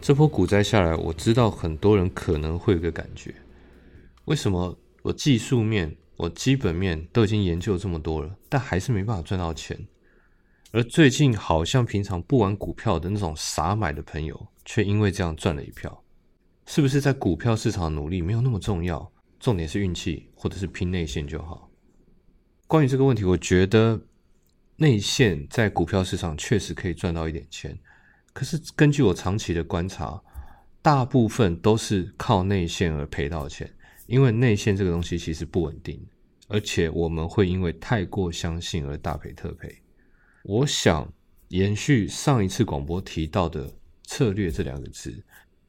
这波股灾下来，我知道很多人可能会有个感觉：为什么我技术面、我基本面都已经研究这么多了，但还是没办法赚到钱？而最近好像平常不玩股票的那种傻买的朋友，却因为这样赚了一票，是不是在股票市场的努力没有那么重要？重点是运气，或者是拼内线就好？关于这个问题，我觉得内线在股票市场确实可以赚到一点钱。可是根据我长期的观察，大部分都是靠内线而赔到钱，因为内线这个东西其实不稳定，而且我们会因为太过相信而大赔特赔。我想延续上一次广播提到的策略这两个字，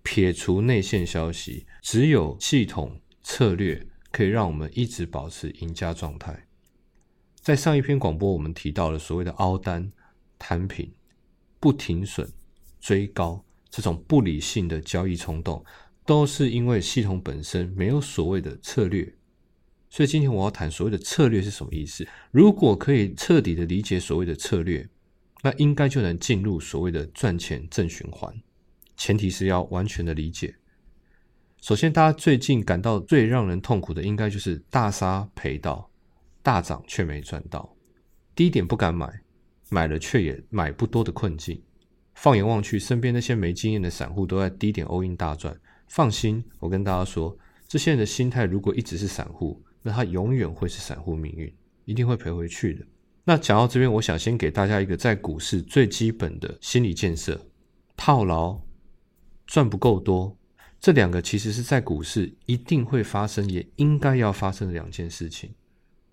撇除内线消息，只有系统策略可以让我们一直保持赢家状态。在上一篇广播，我们提到了所谓的凹单、摊平、不停损。追高这种不理性的交易冲动，都是因为系统本身没有所谓的策略。所以今天我要谈所谓的策略是什么意思。如果可以彻底的理解所谓的策略，那应该就能进入所谓的赚钱正循环。前提是要完全的理解。首先，大家最近感到最让人痛苦的，应该就是大杀赔到，大涨却没赚到，低点不敢买，买了却也买不多的困境。放眼望去，身边那些没经验的散户都在低点欧印大赚。放心，我跟大家说，这些人的心态如果一直是散户，那他永远会是散户命运，一定会赔回去的。那讲到这边，我想先给大家一个在股市最基本的心理建设：套牢、赚不够多，这两个其实是在股市一定会发生，也应该要发生的两件事情。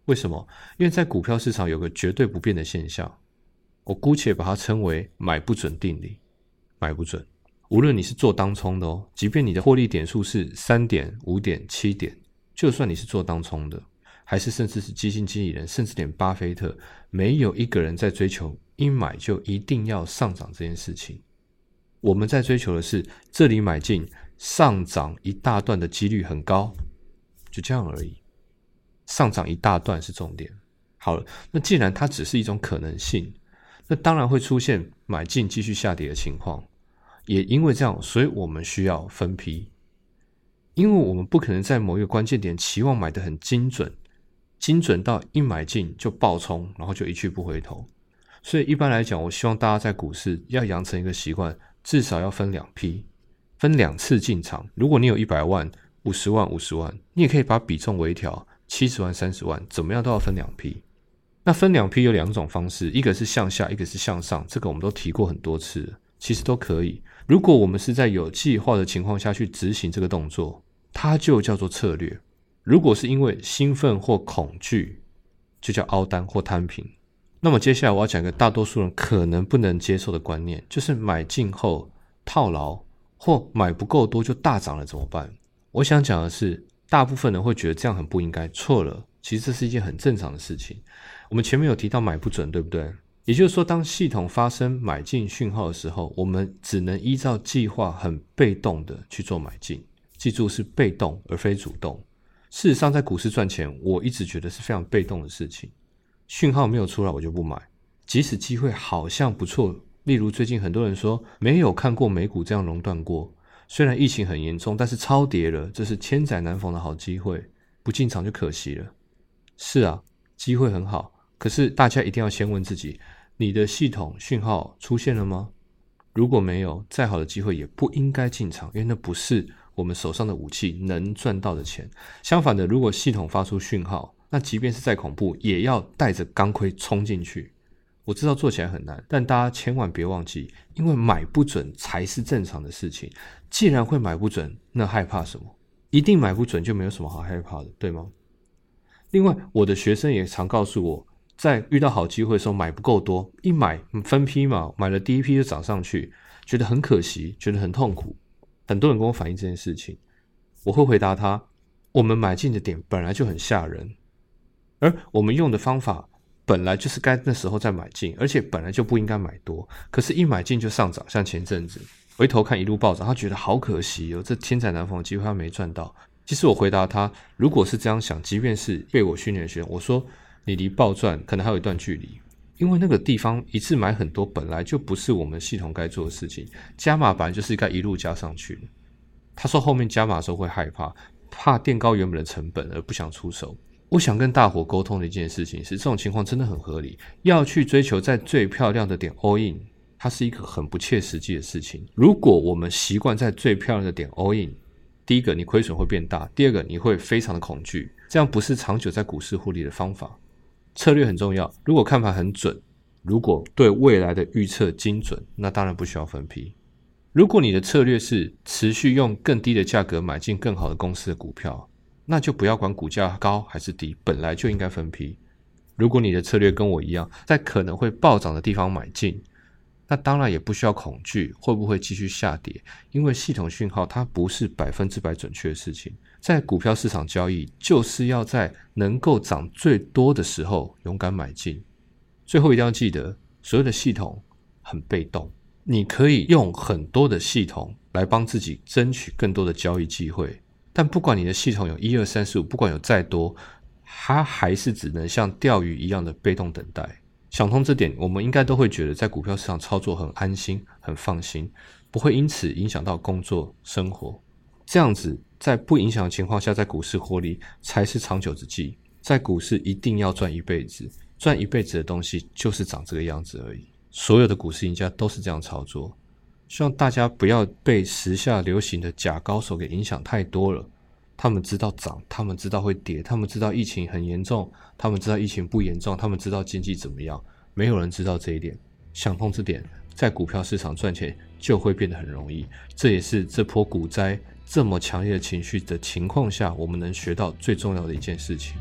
为什么？因为在股票市场有个绝对不变的现象。我姑且把它称为买不准定理，买不准。无论你是做当冲的哦，即便你的获利点数是三点、五点、七点，就算你是做当冲的，还是甚至是基金经理人，甚至连巴菲特，没有一个人在追求一买就一定要上涨这件事情。我们在追求的是这里买进上涨一大段的几率很高，就这样而已。上涨一大段是重点。好了，那既然它只是一种可能性。那当然会出现买进继续下跌的情况，也因为这样，所以我们需要分批，因为我们不可能在某一个关键点期望买的很精准，精准到一买进就爆冲，然后就一去不回头。所以一般来讲，我希望大家在股市要养成一个习惯，至少要分两批，分两次进场。如果你有一百万、五十万、五十万，你也可以把比重微调，七十万、三十万，怎么样都要分两批。那分两批有两种方式，一个是向下，一个是向上。这个我们都提过很多次，其实都可以。如果我们是在有计划的情况下去执行这个动作，它就叫做策略。如果是因为兴奋或恐惧，就叫凹单或摊平。那么接下来我要讲一个大多数人可能不能接受的观念，就是买进后套牢或买不够多就大涨了怎么办？我想讲的是，大部分人会觉得这样很不应该，错了。其实这是一件很正常的事情。我们前面有提到买不准，对不对？也就是说，当系统发生买进讯号的时候，我们只能依照计划，很被动的去做买进。记住，是被动而非主动。事实上，在股市赚钱，我一直觉得是非常被动的事情。讯号没有出来，我就不买。即使机会好像不错，例如最近很多人说没有看过美股这样熔断过，虽然疫情很严重，但是超跌了，这是千载难逢的好机会，不进场就可惜了。是啊，机会很好。可是大家一定要先问自己：你的系统讯号出现了吗？如果没有，再好的机会也不应该进场，因为那不是我们手上的武器能赚到的钱。相反的，如果系统发出讯号，那即便是再恐怖，也要带着钢盔冲进去。我知道做起来很难，但大家千万别忘记，因为买不准才是正常的事情。既然会买不准，那害怕什么？一定买不准就没有什么好害怕的，对吗？另外，我的学生也常告诉我。在遇到好机会的时候买不够多，一买分批嘛，买了第一批就涨上去，觉得很可惜，觉得很痛苦。很多人跟我反映这件事情，我会回答他：我们买进的点本来就很吓人，而我们用的方法本来就是该那时候再买进，而且本来就不应该买多。可是，一买进就上涨，像前阵子回头看一路暴涨，他觉得好可惜哦，这千载难逢的机会他没赚到。其实我回答他：如果是这样想，即便是被我训练学生，我说。你离暴赚可能还有一段距离，因为那个地方一次买很多，本来就不是我们系统该做的事情。加码本来就是该一路加上去的。他说后面加码的时候会害怕，怕垫高原本的成本而不想出手。我想跟大伙沟通的一件事情是，这种情况真的很合理。要去追求在最漂亮的点 all in，它是一个很不切实际的事情。如果我们习惯在最漂亮的点 all in，第一个你亏损会变大，第二个你会非常的恐惧，这样不是长久在股市获利的方法。策略很重要，如果看法很准，如果对未来的预测精准，那当然不需要分批。如果你的策略是持续用更低的价格买进更好的公司的股票，那就不要管股价高还是低，本来就应该分批。如果你的策略跟我一样，在可能会暴涨的地方买进，那当然也不需要恐惧会不会继续下跌，因为系统讯号它不是百分之百准确的事情。在股票市场交易，就是要在能够涨最多的时候勇敢买进。最后一定要记得，所有的系统很被动。你可以用很多的系统来帮自己争取更多的交易机会，但不管你的系统有一二三四五，不管有再多，它还是只能像钓鱼一样的被动等待。想通这点，我们应该都会觉得在股票市场操作很安心、很放心，不会因此影响到工作生活。这样子在不影响的情况下，在股市获利才是长久之计。在股市一定要赚一辈子，赚一辈子的东西就是长这个样子而已。所有的股市赢家都是这样操作，希望大家不要被时下流行的假高手给影响太多了。他们知道涨，他们知道会跌，他们知道疫情很严重，他们知道疫情不严重，他们知道经济怎么样。没有人知道这一点，想通这点，在股票市场赚钱就会变得很容易。这也是这波股灾这么强烈的情绪的情况下，我们能学到最重要的一件事情。